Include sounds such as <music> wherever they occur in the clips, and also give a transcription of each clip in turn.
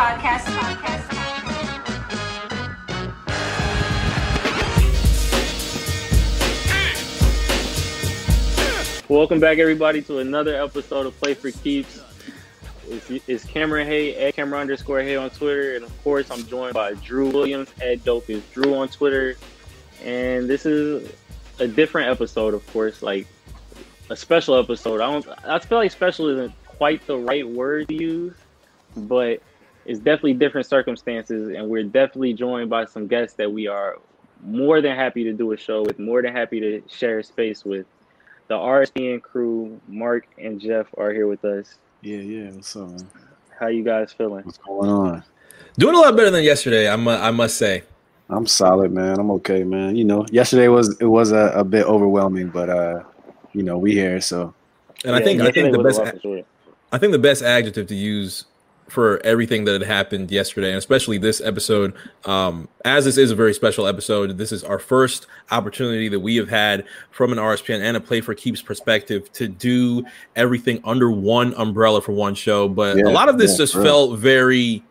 podcast. podcast. Welcome back, everybody, to another episode of Play for Keeps. It's, it's Cameron Hay at Cameron underscore Hay on Twitter, and of course, I'm joined by Drew Williams at Dopest Drew on Twitter. And this is a different episode, of course, like a special episode. I don't. I feel like special isn't quite the right word to use, but it's definitely different circumstances, and we're definitely joined by some guests that we are more than happy to do a show with, more than happy to share space with the RSPN crew, Mark and Jeff are here with us. Yeah, yeah. What's up, man? How you guys feeling? What's going on? Doing a lot better than yesterday. I mu- I must say. I'm solid, man. I'm okay, man. You know, yesterday was it was a, a bit overwhelming, but uh, you know, we here, so. And I think I think the best I think the best adjective to use for everything that had happened yesterday, and especially this episode. Um, as this is a very special episode, this is our first opportunity that we have had from an RSPN and a Play for Keeps perspective to do everything under one umbrella for one show. But yeah, a lot of this yeah, just felt very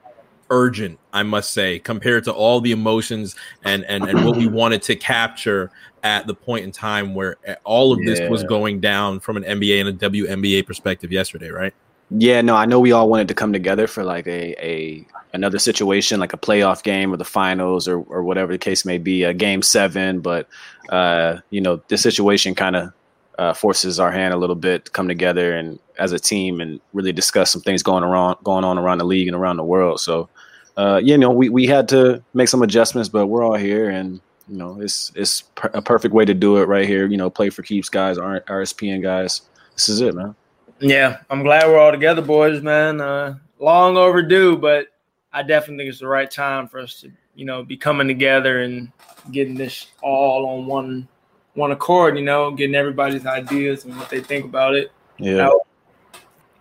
urgent, I must say, compared to all the emotions and and and what we <clears throat> wanted to capture at the point in time where all of this was going down from an NBA and a WNBA perspective yesterday, right? Yeah, no, I know we all wanted to come together for like a, a another situation, like a playoff game or the finals or or whatever the case may be, a game seven. But uh, you know, the situation kind of uh, forces our hand a little bit to come together and as a team and really discuss some things going around going on around the league and around the world. So, uh, you know, we we had to make some adjustments, but we're all here and. You know, it's it's a perfect way to do it right here. You know, play for keeps, guys, RSPN guys. This is it, man. Yeah, I'm glad we're all together, boys, man. Uh, long overdue, but I definitely think it's the right time for us to, you know, be coming together and getting this all on one one accord. You know, getting everybody's ideas and what they think about it. Yeah.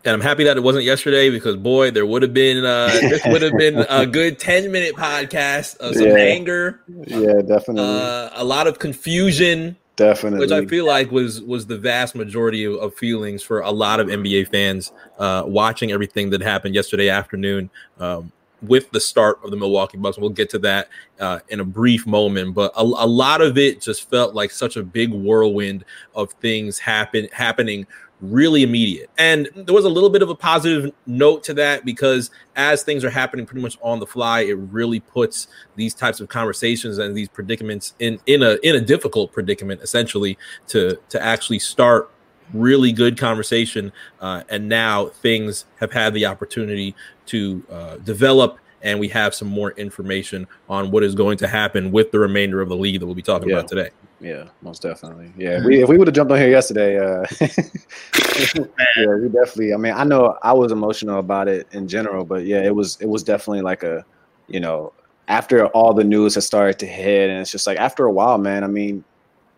And I'm happy that it wasn't yesterday because boy, there would have been uh, this would have been a good 10 minute podcast of some Yeah. anger, Yeah, definitely, uh, a lot of confusion, definitely. which I feel like was was the vast majority of, of feelings for a lot of NBA fans uh, watching everything that happened yesterday afternoon um, with the start of the Milwaukee Bucks. We'll get to that uh, in a brief moment, but a, a lot of it just felt like such a big whirlwind of things happen happening really immediate. And there was a little bit of a positive note to that because as things are happening pretty much on the fly, it really puts these types of conversations and these predicaments in in a in a difficult predicament essentially to to actually start really good conversation uh, and now things have had the opportunity to uh, develop and we have some more information on what is going to happen with the remainder of the league that we'll be talking Yeah. about today Yeah, most definitely. Yeah, we, if we would have jumped on here yesterday, uh, <laughs> yeah, we definitely. I mean, I know I was emotional about it in general, but yeah, it was it was definitely like a, you know, after all the news has started to hit, and it's just like after a while, man. I mean,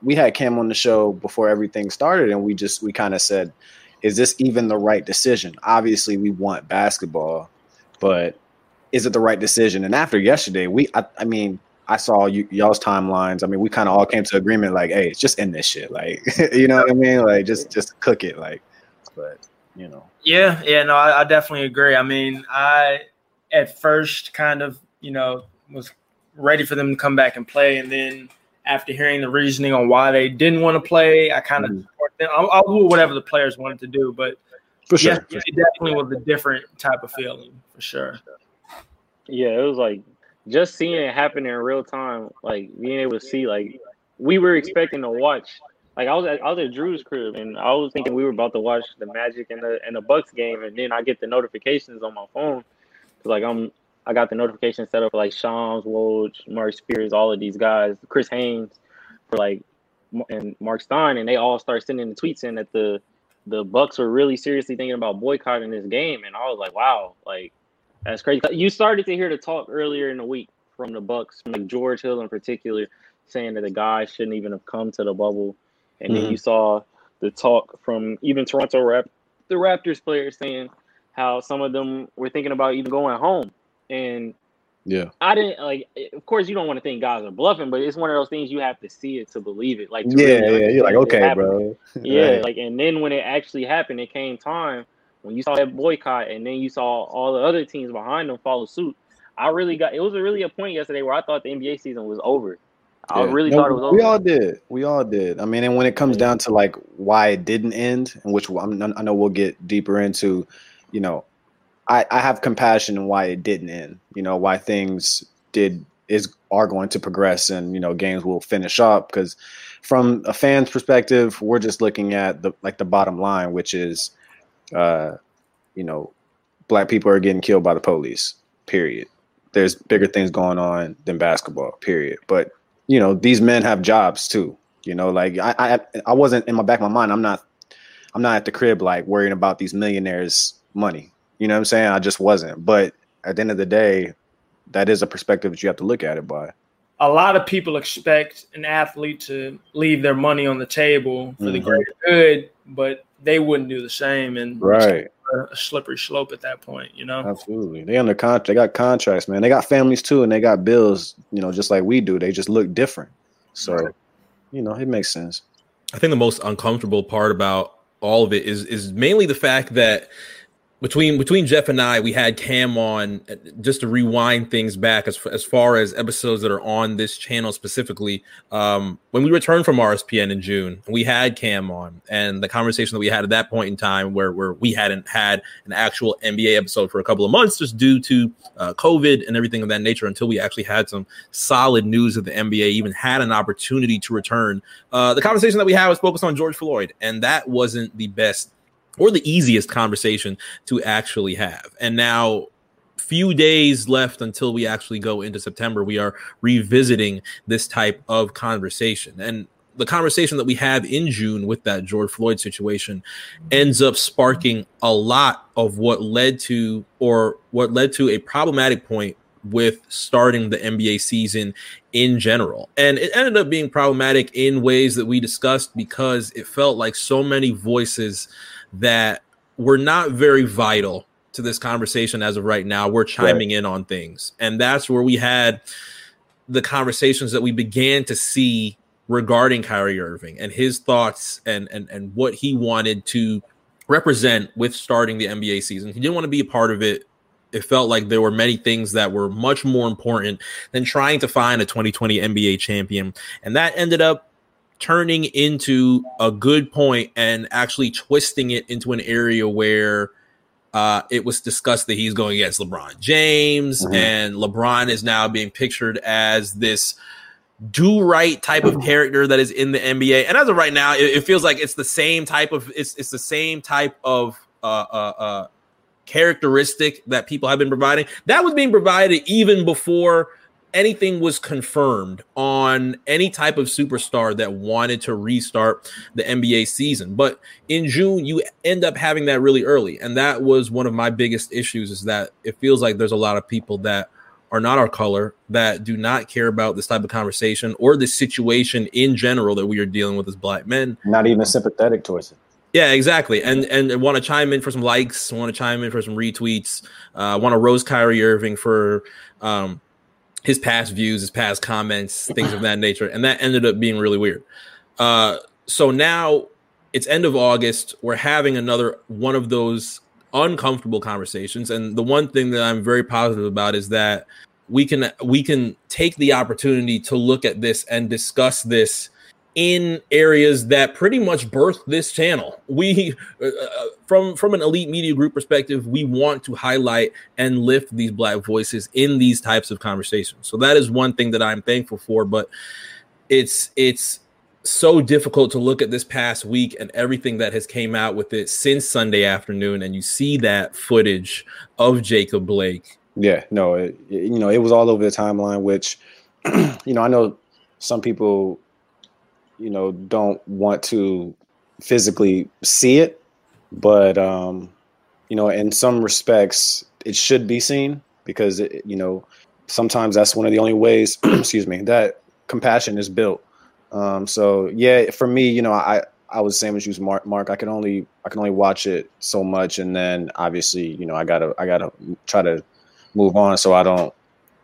we had Cam on the show before everything started, and we just we kind of said, is this even the right decision? Obviously, we want basketball, but is it the right decision? And after yesterday, we, I, I mean, I saw you, y'all's timelines. I mean, we kind of all came to agreement, like, hey, it's just end this shit, like, <laughs> you know what I mean? Like, just just cook it, like. But you know, Yeah, yeah, no, I, I definitely agree. I mean, I at first kind of, you know, was ready for them to come back and play, and then after hearing the reasoning on why they didn't want to play, I kind of Mhm. I'll, I'll do whatever the players wanted to do, but for sure. yeah, it definitely was a different type of feeling for sure. Yeah, it was like just seeing it happen in real time, like being able to see, like we were expecting to watch. Like I was at I was at Drew's crib and I was thinking we were about to watch the Magic and the and the Bucks game, and then I get the notifications on my phone. 'Cause, Like I'm I got the notification set up for like Shams, Woj, Marc Spears, all of these guys, Chris Haynes, for like and Marc Stein, and they all start sending the tweets in that the the Bucks were really seriously thinking about boycotting this game, and I was like, wow, like that's crazy. You started to hear the talk earlier in the week from the Bucks, from like George Hill in particular, saying that the guys shouldn't even have come to the bubble, and then Mhm. you saw the talk from even Toronto Rap, the Raptors players saying how some of them were thinking about even going home, and Yeah, I didn't like. Of course, you don't want to think guys are bluffing, but it's one of those things you have to see it to believe it. Like, yeah, really yeah. You're like, okay, bro. Yeah, Right. <laughs> like and then when it actually happened, it came time when you saw that boycott and then you saw all the other teams behind them follow suit, I really got it was a really a point yesterday where I thought the NBA season was over. I Yeah. really No, thought it was over. We all did. We all did. I mean, and when it comes down to like why it didn't end, and which I'm, I know we'll get deeper into, you know, I, I have compassion in why it didn't end. You know, why things did is are going to progress, and you know, games will finish up because from a fan's perspective, we're just looking at the like the bottom line, which is, uh, you know, black people are getting killed by the police. Period. There's bigger things going on than basketball. Period. But you know these men have jobs too you know like I, I i wasn't in my back of my mind i'm not i'm not at the crib like worrying about these millionaires money you know what i'm saying i just wasn't but at the end of the day that is a perspective that you have to look at it by a lot of people expect an athlete to leave their money on the table for the Mhm. greater good, but they wouldn't do the same, and right. a slippery slope at that point. You know, absolutely. They under contract they got contracts man. They got families too and they got bills you know just like we do. They just look different. So Right. you know it makes sense. I think the most uncomfortable part about all of it is is mainly the fact that between between Jeff and I, we had Cam on uh, just to rewind things back as as far as episodes that are on this channel specifically. Um, when we returned from RSPN in June, we had Cam on, and the conversation that we had at that point in time, where where we hadn't had an actual NBA episode for a couple of months, just due to uh, COVID and everything of that nature, until we actually had some solid news that the NBA even had an opportunity to return uh, the conversation that we had was focused on George Floyd, and that wasn't the best or the easiest conversation to actually have. And now, few days left until we actually go into September, we are revisiting this type of conversation. And the conversation that we have in June with that George Floyd situation ends up sparking a lot of what led to, or what led to a problematic point with starting the NBA season in general. And it ended up being problematic in ways that we discussed because it felt like so many voices that were not very vital to this conversation as of right now We're chiming in on things. And that's where we had the conversations that we began to see regarding Kyrie Irving and his thoughts and and and what he wanted to represent with starting the NBA season. He didn't want to be a part of it. It felt like there were many things that were much more important than trying to find a 2020 NBA champion. And that ended up turning into a good point and actually twisting it into an area where uh, it was discussed that he's going against LeBron James, Mhm. and LeBron is now being pictured as this do right type of character that is in the NBA. And as of right now, it, it feels like it's the same type of it's it's the same type of uh, uh, uh, characteristic that people have been providing. That was being provided even before anything was confirmed on any type of superstar that wanted to restart the NBA season. But in June, you end up having that really early. And that was one of my biggest issues is that it feels like there's a lot of people that are not our color that do not care about this type of conversation or the situation in general that we are dealing with as black men not even sympathetic towards it yeah, exactly. And and want to chime in for some likes, want to chime in for some retweets, uh, want to roast Kyrie Irving for um, his past views, his past comments, things of that nature. And that ended up being really weird. Uh, so now it's end of August. We're having another one of those uncomfortable conversations. And the one thing that I'm very positive about is that we can we can take the opportunity to look at this and discuss this in areas that pretty much birthed this channel. We, uh, uh, from from an elite media group perspective, we want to highlight and lift these black voices in these types of conversations. So that is one thing that I'm thankful for. But it's it's so difficult to look at this past week and everything that has came out with it since Sunday afternoon, and you see that footage of Jacob Blake. Yeah, no, it, you know, it was all over the timeline, which, <clears throat> you know, I know some people, you know, don't want to physically see it, but, um, you know, in some respects, it should be seen because, it, you know, sometimes that's one of the only ways, <clears throat> excuse me, that compassion is built. Um, so yeah, for me, you know, I, I was the same as you, Mark. Mark, I can only, I can only watch it so much, and then obviously, you know, I gotta, I gotta try to move on so I don't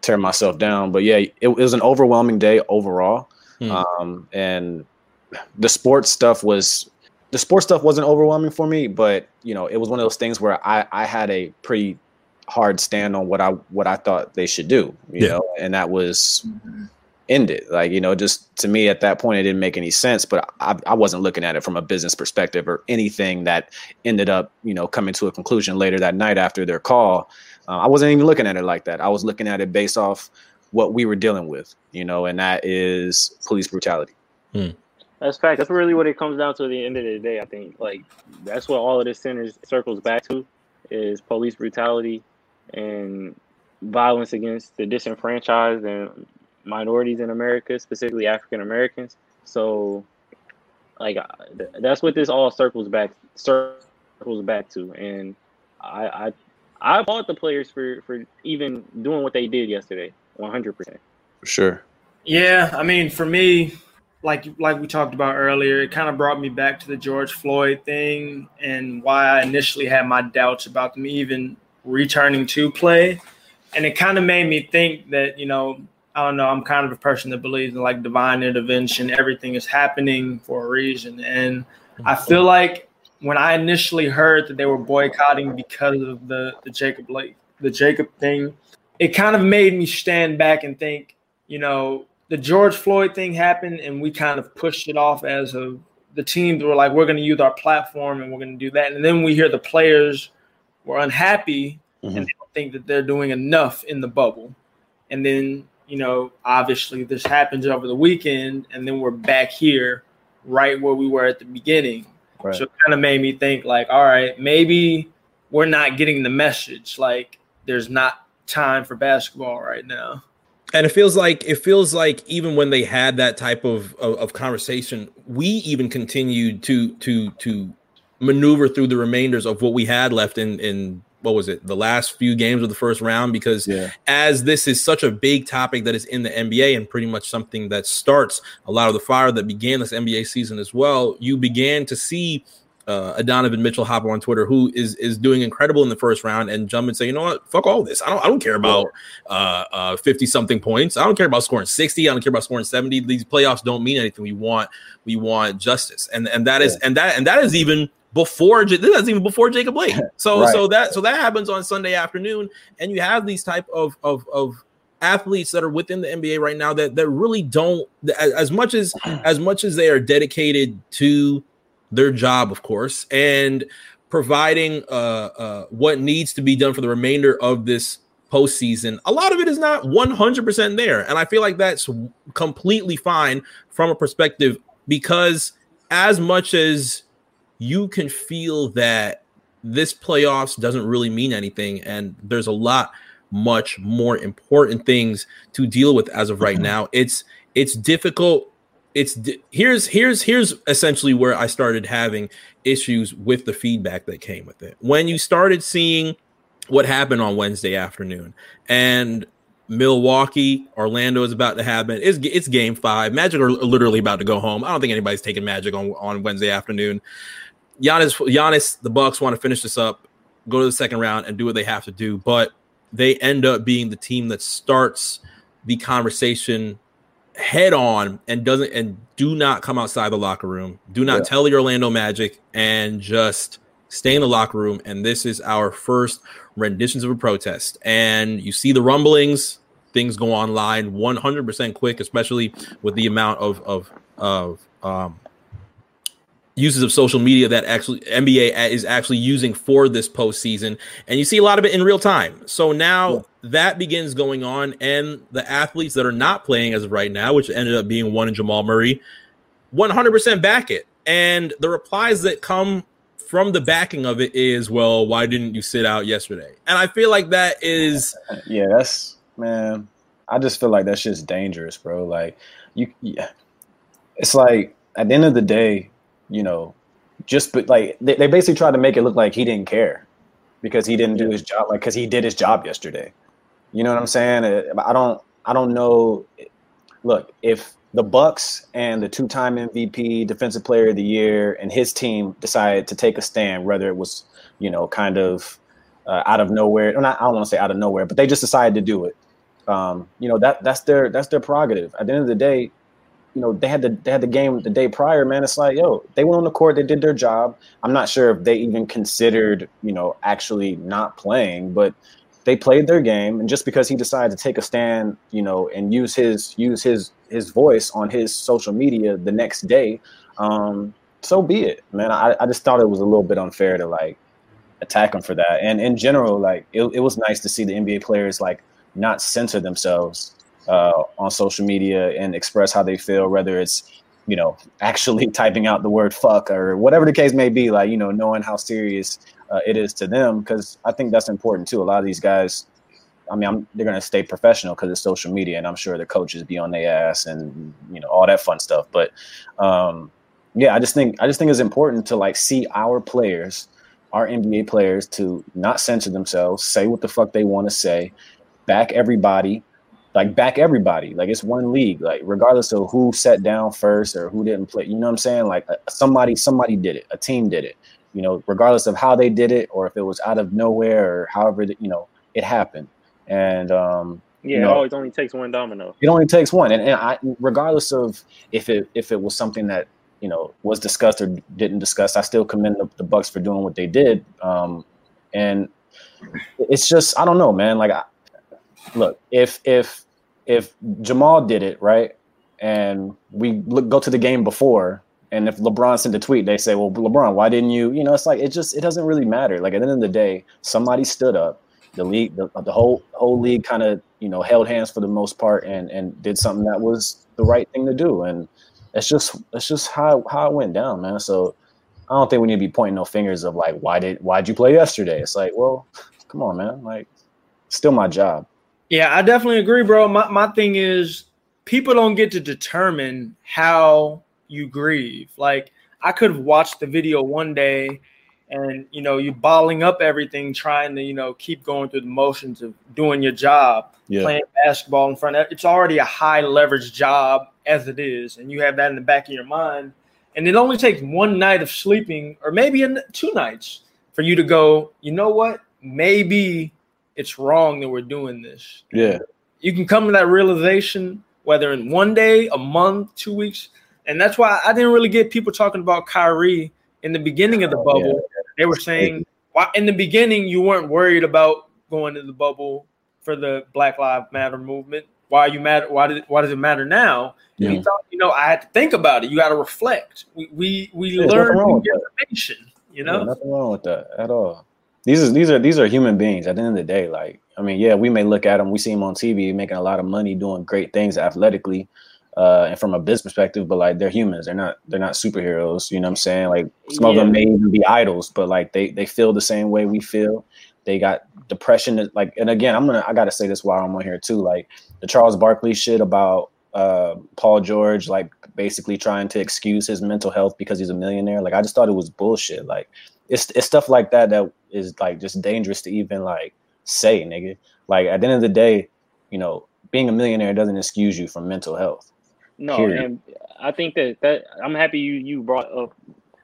tear myself down. But yeah, it, it was an overwhelming day overall. Hmm. Um, and the sports stuff was the sports stuff wasn't overwhelming for me, but you know, it was one of those things where I I had a pretty hard stand on what I what I thought they should do, you yeah. know, and that was mm-hmm. end it. Like you know, just to me at that point, it didn't make any sense. But I, I wasn't looking at it from a business perspective or anything that ended up you know coming to a conclusion later that night after their call. Uh, I wasn't even looking at it like that. I was looking at it based off what we were dealing with, you know, and that is police brutality. Hmm. That's fact. That's really what it comes down to at the end of the day. I think like that's what all of this centers circles back to is police brutality and violence against the disenfranchised and minorities in America, specifically African Americans. So, like, that's what this all circles back circles back to. And I I, I applaud the players for for even doing what they did yesterday, one hundred percent. For sure. Yeah, I mean, for me, like like we talked about earlier, it kind of brought me back to the George Floyd thing and why I initially had my doubts about them even returning to play. And it kind of made me think that, you know, I don't know, I'm kind of a person that believes in like divine intervention. Everything is happening for a reason. And I feel like when I initially heard that they were boycotting because of the, the Jacob Blake, the Jacob thing, it kind of made me stand back and think, you know, the George Floyd thing happened and we kind of pushed it off as a the teams were like, we're going to use our platform and we're going to do that. And then we hear the players were unhappy mm-hmm. and they don't think that they're doing enough in the bubble. And then, you know, obviously this happens over the weekend, and then we're back here right where we were at the beginning. Right. So it kind of made me think, like, all right, maybe we're not getting the message. Like, there's not time for basketball right now. And it feels like it feels like even when they had that type of, of, of conversation, we even continued to to to maneuver through the remainders of what we had left in in what was it the last few games of the first round because yeah. as this is such a big topic that is in the NBA and pretty much something that starts a lot of the fire that began this NBA season as well you began to see uh, Donovan Mitchell hopper on Twitter, who is is doing incredible in the first round, and jump and say, you know what, fuck all this. I don't I don't care about uh, fifty uh, something points. I don't care about scoring sixty. I don't care about scoring seventy. These playoffs don't mean anything. We want we want justice, and and that is yeah. and that and that is even before this is even before Jacob Blake. <laughs> So right. so that so that happens on Sunday afternoon, and you have these type of of of athletes that are within the NBA right now that that really don't as much as <clears throat> as much as they are dedicated to their job, of course, and providing uh, uh, what needs to be done for the remainder of this postseason. A lot of it is not 100% there, and I feel like that's completely fine from a perspective because as much as you can feel that this playoffs doesn't really mean anything and there's a lot much more important things to deal with as of right mm-hmm. now it's it's difficult it's here's here's here's essentially where i started having issues with the feedback that came with it when you started seeing what happened on wednesday afternoon and Milwaukee, Orlando is about to happen. It's it's game five. Magic are literally about to go home. I don't think anybody's taking Magic on on Wednesday afternoon. Giannis, Giannis, the Bucks want to finish this up, go to the second round, and do what they have to do. But they end up being the team that starts the conversation head on and doesn't and do not come outside the locker room. Do not yeah. tell the Orlando Magic and just stay in the locker room. And this is our first renditions of a protest. And you see the rumblings, things go online 100% quick, especially with the amount of of of um, uses of social media that actually NBA is actually using for this postseason, and you see a lot of it in real time. So now yeah. that begins going on, and the athletes that are not playing as of right now, which ended up being one in Jamal Murray, 100% back it. And the replies that come from the backing of it is, well, why didn't you sit out yesterday? And I feel like that is, <laughs> yeah, that's man. I just feel like that's just dangerous, bro. Like you, yeah, it's like at the end of the day, you know, just but like they, they basically tried to make it look like he didn't care because he didn't do his job, like because he did his job yesterday. You know what I'm saying? Uh, I don't, I don't know. Look, if the Bucks and the two-time MVP, Defensive Player of the Year, and his team decided to take a stand, whether it was, you know, kind of uh, out of nowhere. Not, I don't want to say out of nowhere, but they just decided to do it. Um, you know that that's their that's their prerogative. At the end of the day, you know, they had the they had the game the day prior, man. It's like, yo, they went on the court, they did their job. I'm not sure if they even considered, you know, actually not playing, but they played their game. And just because he decided to take a stand, you know, and use his use his his voice on his social media the next day, um, so be it, man. I, I just thought it was a little bit unfair to like attack him for that. And in general, like it, it was nice to see the NBA players like not censor themselves uh, on social media and express how they feel, whether it's you know <laughs> actually typing out the word fuck or whatever the case may be. Like you know, knowing how serious uh, it is to them, because I think that's important too. A lot of these guys. I mean, I'm, they're to stay professional because it's social media, and I'm sure the coaches be on their ass and you know all that fun stuff. But um, yeah, I just think I just think it's important to like see our players our NBA players to not censor themselves, say what the fuck they want to say, back everybody, like back everybody. Like it's one league, like regardless of who sat down first or who didn't play. You know what I'm saying? Like uh, somebody, somebody did it. A team did it. You know, regardless of how they did it or if it was out of nowhere or however you know it happened. And um, yeah, you know, it always only takes one domino. It only takes one, and, and I, regardless of if it if it was something that you know was discussed or didn't discuss. I still commend the, the Bucks for doing what they did. Um, and it's just I don't know, man. Like, I, look, if if if Jamal did it right, and we look, go to the game before, and if LeBron sent a tweet, they say, "Well, LeBron, why didn't you?" You know, it's like it just it doesn't really matter. Like at the end of the day, somebody stood up. The league, the, the whole whole league, kind of you know held hands for the most part, and and did something that was the right thing to do. And it's just it's just how how it went down, man. So I don't think we need to be pointing no fingers of like why did why'd you play yesterday? It's like, well, come on, man. Like, still my job. Yeah, I definitely agree, bro. My my thing is people don't get to determine how you grieve. Like I could have watched the video one day and you know, you're balling up everything, trying to, you know, keep going through the motions of doing your job, yeah. playing basketball in front of it's already a high leverage job as it is, and you have that in the back of your mind. And it only takes one night of sleeping, or maybe two nights, for you to go. You know what? Maybe it's wrong that we're doing this. Yeah, you can come to that realization whether in one day, a month, two weeks, and that's why I didn't really get people talking about Kyrie in the beginning of the bubble. Yeah. They were saying why in the beginning you weren't worried about going to the bubble for the Black Lives Matter movement. Why you matter? Why did why does it matter now? Yeah. He thought, you know, I had to think about it. You got to reflect. We we we yeah, learn information. You know, yeah, nothing wrong with that at all. These are these are these are human beings. At the end of the day, like I mean, yeah, we may look at them, we see them on TV making a lot of money, doing great things athletically, uh, and from a business perspective, but like they're humans. They're not they're not superheroes. You know what I'm saying? Like some yeah. of them may even be idols, but like they they feel the same way we feel. They got depression. Like, and again, I'm gonna I gotta say this while I'm on here too. Like the Charles Barkley shit about uh, Paul George, like basically trying to excuse his mental health because he's a millionaire. Like I just thought it was bullshit. Like it's it's stuff like that that is like just dangerous to even like say, nigga. Like at the end of the day, you know, being a millionaire doesn't excuse you from mental health. No, period. and I think that that I'm happy you you brought up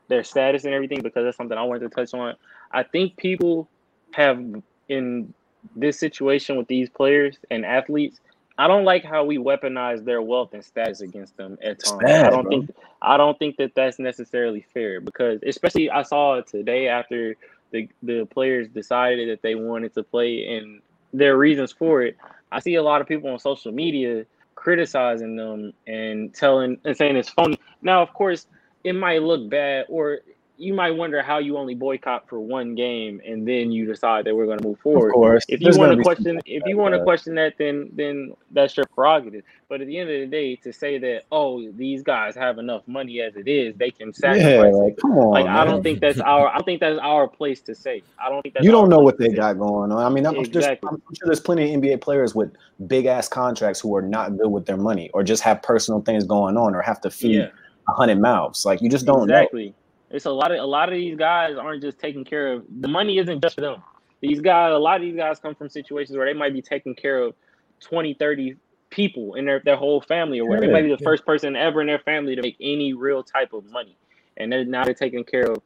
their status and everything because that's something I wanted to touch on. I think people have in this situation with these players and athletes, I don't like how we weaponize their wealth and status against them at times. Bad, I don't bro. think I don't think that that's necessarily fair because especially I saw it today after the the players decided that they wanted to play and their reasons for it. I see a lot of people on social media criticizing them and telling and saying it's phony. Now, of course, it might look bad or you might wonder how you only boycott for one game and then you decide that we're going to move forward. Of course, if you want to question, if you want to question that, then then that's your prerogative. But at the end of the day, to say that oh these guys have enough money as it is, they can sacrifice. Yeah, like, come on, like man. I don't think that's our. I think that's our place to say. I don't think that's you don't know what they got going on. I mean, I'm, exactly. I'm sure there's plenty of NBA players with big ass contracts who are not good with their money or just have personal things going on or have to feed. a Yeah. hundred mouths, like you just don't exactly. know. It's a lot of a lot of these guys aren't just taking care of the money isn't just for them. These guys, a lot of these guys come from situations where they might be taking care of 20, 30 people in their, their whole family or whatever. Yeah, they might be the yeah. first person ever in their family to make any real type of money. And they're now they're taking care of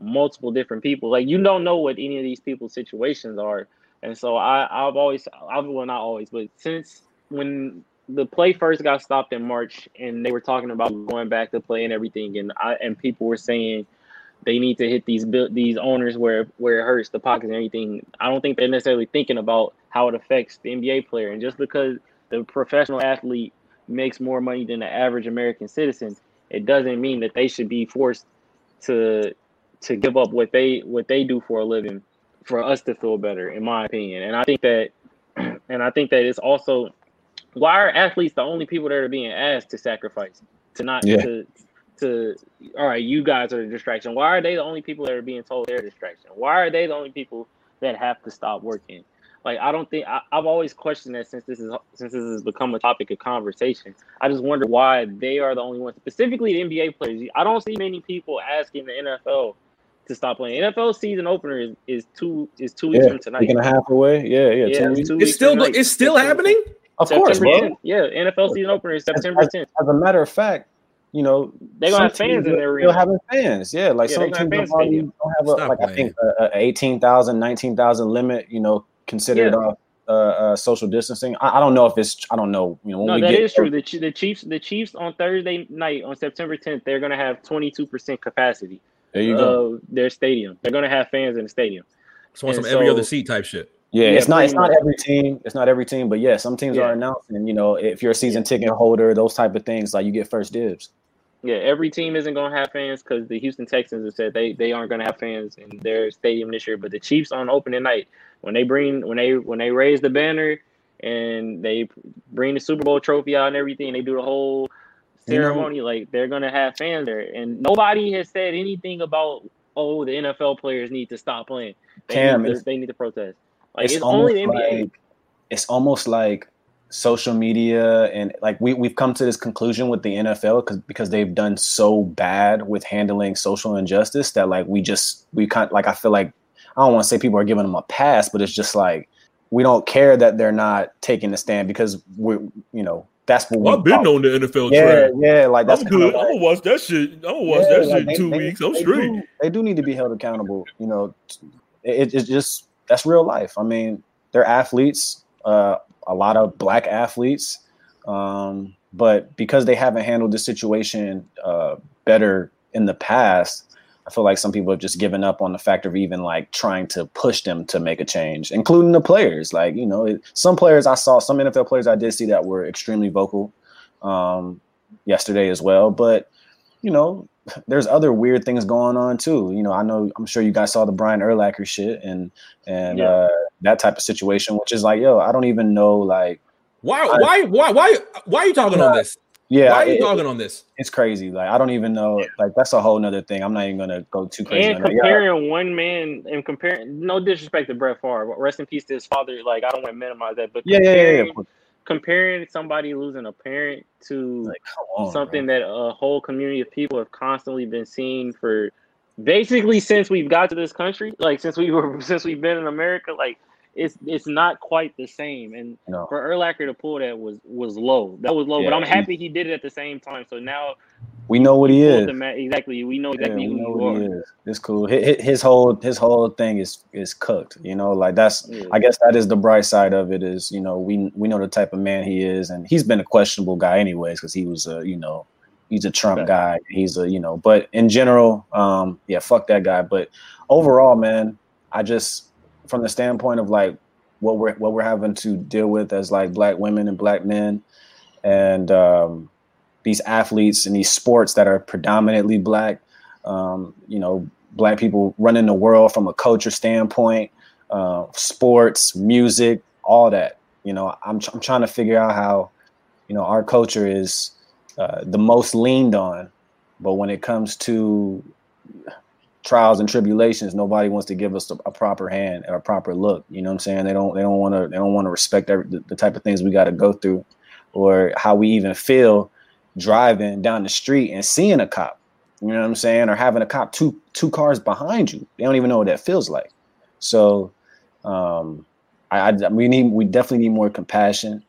multiple different people. Like you don't know what any of these people's situations are. And so I, I've always I've well not always, but since when the play first got stopped in March, and they were talking about going back to play and everything, and I and people were saying they need to hit these these owners where where it hurts the pockets and everything. I don't think they're necessarily thinking about how it affects the NBA player, and just because the professional athlete makes more money than the average American citizen, it doesn't mean that they should be forced to to give up what they what they do for a living for us to feel better, in my opinion. And I think that <clears throat> and I think that it's also why are athletes the only people that are being asked to sacrifice to not yeah. to to all right you guys are the distraction why are they the only people that are being told they're a distraction why are they the only people that have to stop working like i don't think I, have always questioned that since this is since this has become a topic of conversation i just wonder why they are the only ones specifically the nba players i don't see many people asking the nfl to stop playing. NFL season opener is, is two is two weeks yeah, from tonight. Week and a half away. Yeah, yeah. yeah two it's still it's still happening. Of course, bro. 10th. Yeah, NFL season opener is September 10th. As, a matter of fact, you know, they're gonna have fans in their arena. having fans, yeah. Like yeah, some teams don't, don't have a, like playing. I think a, a 18,000, 19,000 limit. You know, considered yeah. off uh, uh, social distancing. I, I, don't know if it's. I don't know. You know, no, that is true. The, the Chiefs, the Chiefs on Thursday night on September 10th, they're gonna have 22 percent capacity. There you go. Their stadium. They're gonna have fans in the stadium. So on some so, every other seat type shit. Yeah, yeah, it's not it's not every team. It's not every team, but yeah, some teams yeah. are announcing. You know, if you're a season ticket holder, those type of things, like you get first dibs. Yeah, every team isn't going to have fans because the Houston Texans have said they, they aren't going to have fans in their stadium this year. But the Chiefs on opening night, when they bring when they when they raise the banner and they bring the Super Bowl trophy out and everything, they do the whole ceremony. Know, like they're going to have fans there, and nobody has said anything about oh the NFL players need to stop playing. They Cam, need to, they need to protest. Like it's, it's only the NBA. Like, it's almost like social media and like we, we've come to this conclusion with the NFL because because they've done so bad with handling social injustice that like we just we kind like I feel like I don't want to say people are giving them a pass, but it's just like we don't care that they're not taking a stand because we you know that's what well, I've been on the NFL yeah, track. Yeah, like that's I'm good. Like, I'm gonna watch that shit. I'm gonna watch yeah, that like shit in two they, weeks. I'm they straight. Do, they do need to be held accountable. You know, it, it's just that's real life. I mean, they're athletes, uh, a lot of black athletes, um, but because they haven't handled the situation uh, better in the past, I feel like some people have just given up on the fact of even like trying to push them to make a change, including the players. Like you know, it, some players I saw, some NFL players I did see that were extremely vocal um, yesterday as well, but you know, there's other weird things going on too. You know, I know I'm sure you guys saw the Brian Urlacher shit and and yeah. uh, that type of situation, which is like, yo, I don't even know like why I, why why why why are you talking on this? Yeah, why are you it, talking on this? It's crazy. Like I don't even know. Like that's a whole nother thing. I'm not even gonna go too crazy. And comparing yeah. one man and comparing, no disrespect to Brett Favre, rest in peace to his father. Like I don't want to minimize that, but yeah, yeah, yeah, yeah comparing somebody losing a parent to like, on, something bro. that a whole community of people have constantly been seeing for basically since we've got to this country, like since we were <laughs> since we've been in America, like it's it's not quite the same. And no. for Urlacher to pull that was was low. That was low, yeah, but I'm happy he did it at the same time. So now we know what he is. exactly. We know exactly yeah, we know what he is. It's cool. His, his, whole his whole thing is is cooked. You know, like that's. Yeah. I guess that is the bright side of it. Is you know we we know the type of man he is, and he's been a questionable guy anyways because he was a you know he's a Trump guy. He's a you know, but in general, um, yeah, fuck that guy. But overall, man, I just from the standpoint of like what we're what we're having to deal with as like black women and black men, and um, these athletes and these sports that are predominantly black. Um, you know, black people running the world from a culture standpoint, uh, sports, music, all that. You know, I'm I'm trying to figure out how, you know, our culture is uh, the most leaned on, but when it comes to trials and tribulations, nobody wants to give us a, a, proper hand or a proper look. You know what I'm saying? They don't they don't want to they don't want to respect every, the, the type of things we got to go through, or how we even feel driving down the street and seeing a cop, you know what I'm saying, or having a cop two two cars behind you. They don't even know what that feels like. So, um, I, I we need we definitely need more compassion.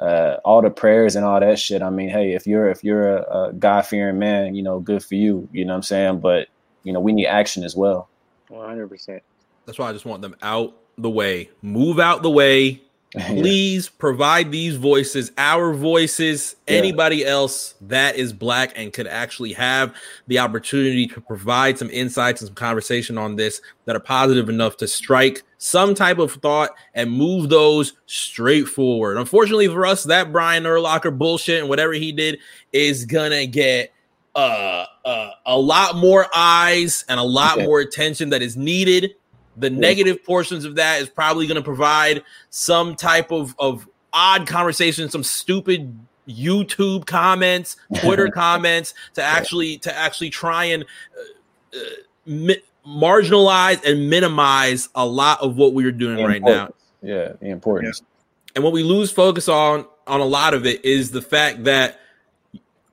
Uh, all the prayers and all that shit. I mean, hey, if you're if you're a, a God fearing man, you know, good for you. You know what I'm saying? But you know, we need action as well. One hundred percent. That's why I just want them out the way. Move out the way <laughs> Please provide these voices, our voices, yeah. anybody else that is black and could actually have the opportunity to provide some insights and some conversation on this that are positive enough to strike some type of thought and move those straight forward. Unfortunately for us, that Brian Urlacher bullshit and whatever he did is gonna get uh, uh, a lot more eyes and a lot more attention that is needed the negative portions of that is probably going to provide some type of, of odd conversation, some stupid YouTube comments, <laughs> Twitter comments to actually to actually try and uh, uh, mi- marginalize and minimize a lot of what we're doing the right now. Yeah, the importance. Yeah. And what we lose focus on on a lot of it is the fact that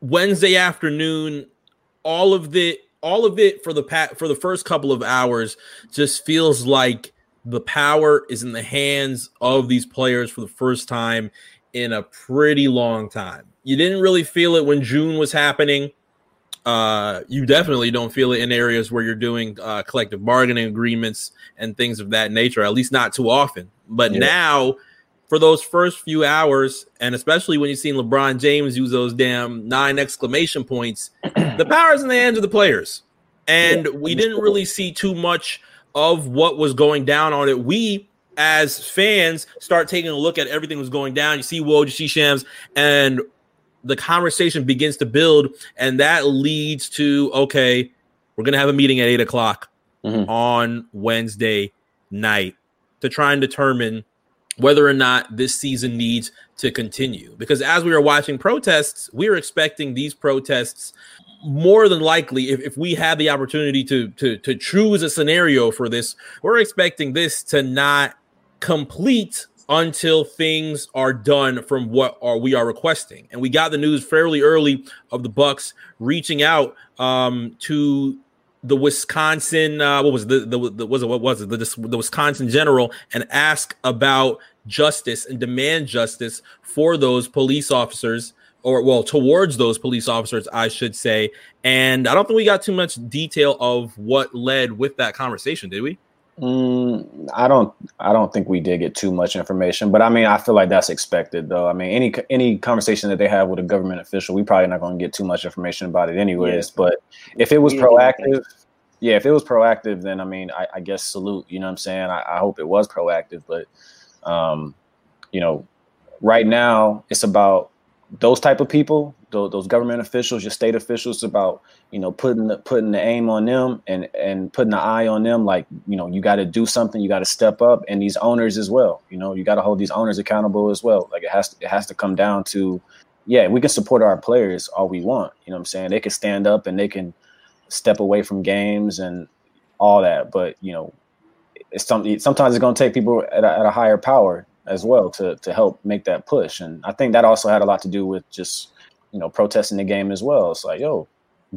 Wednesday afternoon, all of the all of it for the pat for the first couple of hours just feels like the power is in the hands of these players for the first time in a pretty long time. You didn't really feel it when June was happening. Uh, you definitely don't feel it in areas where you're doing uh, collective bargaining agreements and things of that nature, at least not too often. But yeah. now for those first few hours, and especially when you've seen LeBron James use those damn nine exclamation points, <clears throat> the power is in the hands of the players. And yeah, we didn't really see too much of what was going down on it. We, as fans, start taking a look at everything was going down. You see Woj, you see Shams, and the conversation begins to build, and that leads to okay, we're gonna have a meeting at eight o'clock mm-hmm. on Wednesday night to try and determine whether or not this season needs to continue. Because as we are watching protests, we are expecting these protests more than likely, if, if we had the opportunity to, to to choose a scenario for this, we're expecting this to not complete until things are done from what are we are requesting. And we got the news fairly early of the Bucks reaching out um, to the Wisconsin, uh, what was the, the, the was it what was it? The, the Wisconsin general and ask about justice and demand justice for those police officers or well towards those police officers i should say. And i don't think we got too much detail of what led with that conversation did we mm, i don't i don't think we did get too much information but i mean i feel like that's expected though. I mean any any conversation that they have with a government official we probably not going to get too much information about it anyways yeah. but if it was proactive yeah if it was proactive then i mean i, I guess salute you know what i'm saying? I, I hope it was proactive but um, you know, right now it's about those type of people, those, those government officials, your state officials, about you know putting the putting the aim on them and and putting the eye on them. Like you know, you got to do something, you got to step up, and these owners as well. You know, you got to hold these owners accountable as well. Like it has to, it has to come down to, yeah, we can support our players all we want. You know what I'm saying? They can stand up and they can step away from games and all that, but you know, it's something. Sometimes it's going to take people at a, at a higher power as well to to help make that push. And I think that also had a lot to do with just you know protesting the game as well. It's like, yo,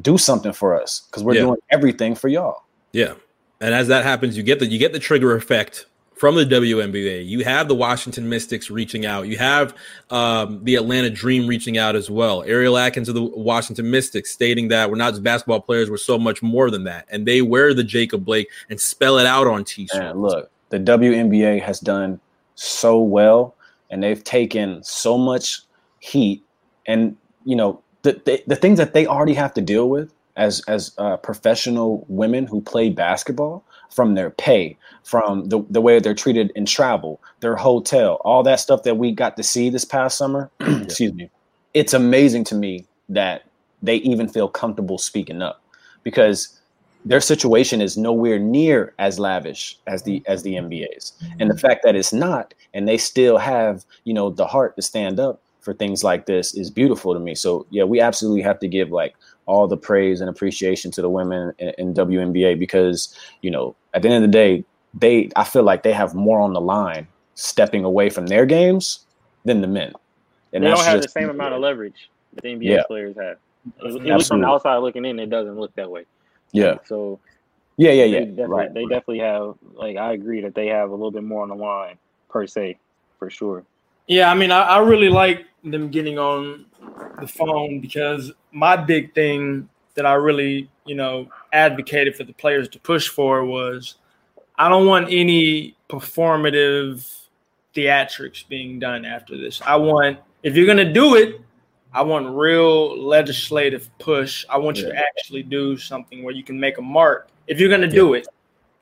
do something for us because we're yeah. doing everything for y'all. Yeah, and as that happens, you get the you get the trigger effect from the WNBA. You have the Washington Mystics reaching out. You have um, the Atlanta Dream reaching out as well. Ariel Atkins of the Washington Mystics stating that we're not just basketball players, we're so much more than that. And they wear the Jacob Blake and spell it out on t-shirts. And look, the WNBA has done so well and they've taken so much heat and you know the, the, the things that they already have to deal with as as uh, professional women who play basketball from their pay, from the, the way they're treated in travel, their hotel, all that stuff that we got to see this past summer. <clears throat> excuse me. It's amazing to me that they even feel comfortable speaking up because their situation is nowhere near as lavish as the as the NBA's. And the fact that it's not and they still have, you know, the heart to stand up for things like this is beautiful to me. So yeah, we absolutely have to give like all the praise and appreciation to the women in, in, WNBA because you know at the end of the day, they I feel like they have more on the line stepping away from their games than the men. And they don't have just, the same amount of leverage that the NBA yeah. players have. At least from the outside looking in, it doesn't look that way. Yeah. So. Yeah, yeah, yeah. They definitely, right. They definitely have like I agree that they have a little bit more on the line per se, for sure. Yeah, I mean, I, I really like them getting on the phone because my big thing that I really, you know, advocated for the players to push for was I don't want any performative theatrics being done after this. I want if you're gonna do it, I want real legislative push. I want you to actually do something where you can make a mark. If you're gonna do it,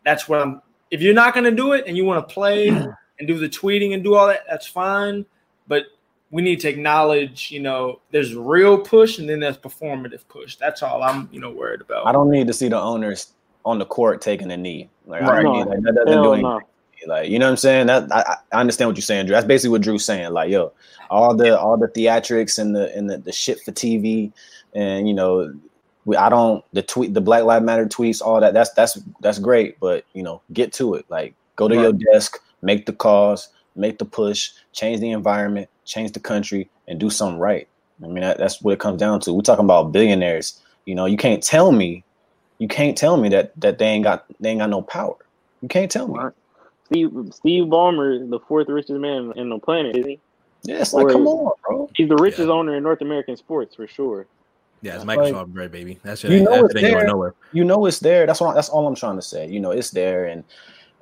that's what I'm. If you're not gonna do it and you want to play <clears throat> and do the tweeting and do all that, that's fine. But we need to acknowledge, you know, there's real push and then there's performative push. That's all I'm, you know, worried about. I don't need to see the owners on the court taking a knee. Like, right. I don't need, like that doesn't do anything. No. Like, you know what I'm saying? That I, I understand what you're saying, Drew. That's basically what Drew's saying. Like, yo, all the all the theatrics and the and the, the shit for TV, and you know, we I don't the tweet the Black Lives Matter tweets, all that. That's that's that's great, but you know, get to it. Like, go to right. your desk, make the calls, make the push, change the environment, change the country, and do something right. I mean, that, that's what it comes down to. We're talking about billionaires. You know, you can't tell me, you can't tell me that that they ain't got they ain't got no power. You can't tell me. Steve Steve Ballmer, is the fourth richest man in the planet, is he? Yeah, like, come on, bro. He's the richest yeah. owner in North American sports for sure. Yeah, it's Microsoft like, bread, baby. That's you know it's there. You know it's there. That's what. That's all I'm trying to say. You know it's there, and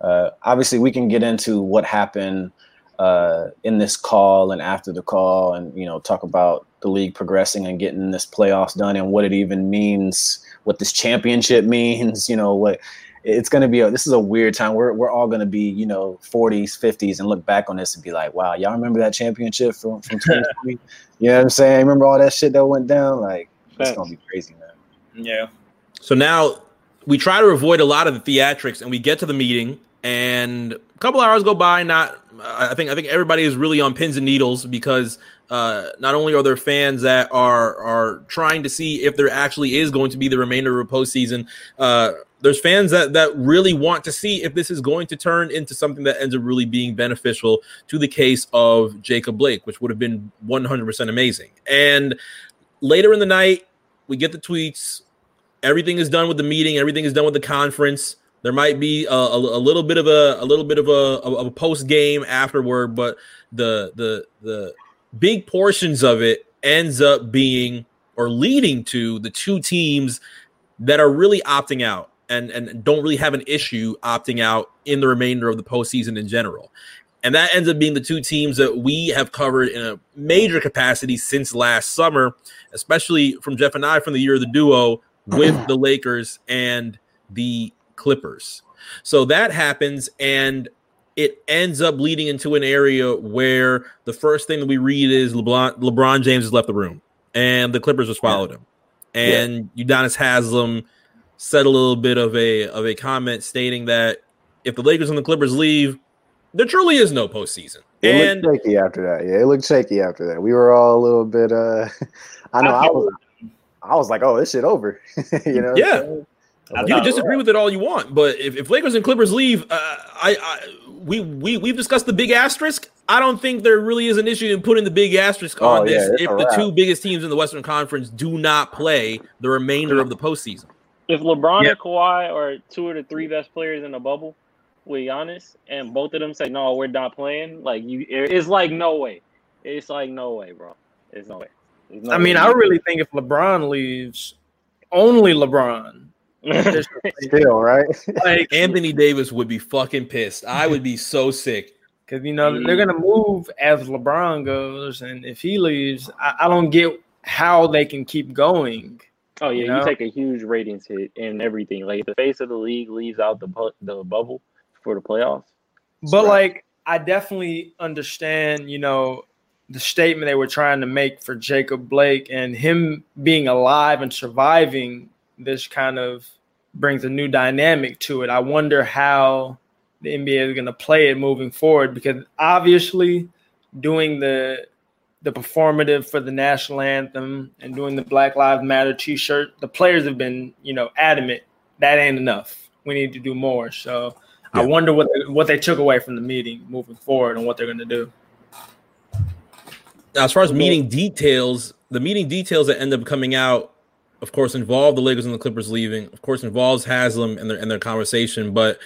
uh, obviously we can get into what happened uh, in this call and after the call, and you know talk about the league progressing and getting this playoffs done and what it even means, what this championship <laughs> means. You know what it's going to be a this is a weird time. We're, we're all going to be you know 40s 50s and look back on this and be like wow y'all remember that championship from from <laughs> 2020 you know what i'm saying? Remember all that shit that went down? Like it's going to be crazy man. Yeah. So now we try to avoid a lot of the theatrics and we get to the meeting and a couple hours go by not i think i think everybody is really on pins and needles because uh, not only are there fans that are are trying to see if there actually is going to be the remainder of a postseason, uh, there's fans that that really want to see if this is going to turn into something that ends up really being beneficial to the case of Jacob Blake, which would have been 100% amazing. And later in the night, we get the tweets. Everything is done with the meeting. Everything is done with the conference. There might be a, a, a little bit of a, a little bit of a, a post game afterward, but the the the big portions of it ends up being or leading to the two teams that are really opting out and and don't really have an issue opting out in the remainder of the postseason in general. And that ends up being the two teams that we have covered in a major capacity since last summer, especially from Jeff and I from the year of the duo with the Lakers and the Clippers. So that happens, and it ends up leading into an area where the first thing that we read is LeBron, LeBron James has left the room, and the Clippers just followed him. And yeah. Udonis Haslem said a little bit of a of a comment stating that if the Lakers and the Clippers leave, there truly is no postseason. It and looked shaky after that. Yeah, it looked shaky after that. We were all a little bit. uh <laughs> I know I, I was. I was like, oh, this shit over. <laughs> you know. Yeah. You can disagree with it all you want, but if, if Lakers and Clippers leave, uh, I, I we we we've discussed the big asterisk. I don't think there really is an issue in putting the big asterisk on oh, this yeah, if the two biggest teams in the Western Conference do not play the remainder of the postseason if LeBron yeah. or Kawhi are two of the three best players in the bubble, with Giannis, and both of them say no, we're not playing. Like you, it's like no way. It's like no way, bro. It's no way. No I mean, I really think if LeBron leaves, only LeBron. <laughs> Still, right? Like Anthony Davis would be fucking pissed. I would be so sick. Because you know they're mm. gonna move as LeBron goes, and if he leaves, I, I don't get how they can keep going. Oh yeah, you, know? you, take a huge ratings hit and everything. Like the face of the league leaves out the the bubble for the playoffs. But right. like, I definitely understand. You know, the statement they were trying to make for Jacob Blake and him being alive and surviving this kind of brings a new dynamic to it. I wonder how the NBA is going to play it moving forward because obviously doing the the performative for the national anthem and doing the Black Lives Matter T-shirt, the players have been, you know, adamant that ain't enough. We need to do more. So yeah. I wonder what they, what they took away from the meeting moving forward and what they're going to do. Now, as far as meeting details, the meeting details that end up coming out, of course, involve the Lakers and the Clippers leaving. Of course, involves Haslem and their and their conversation, but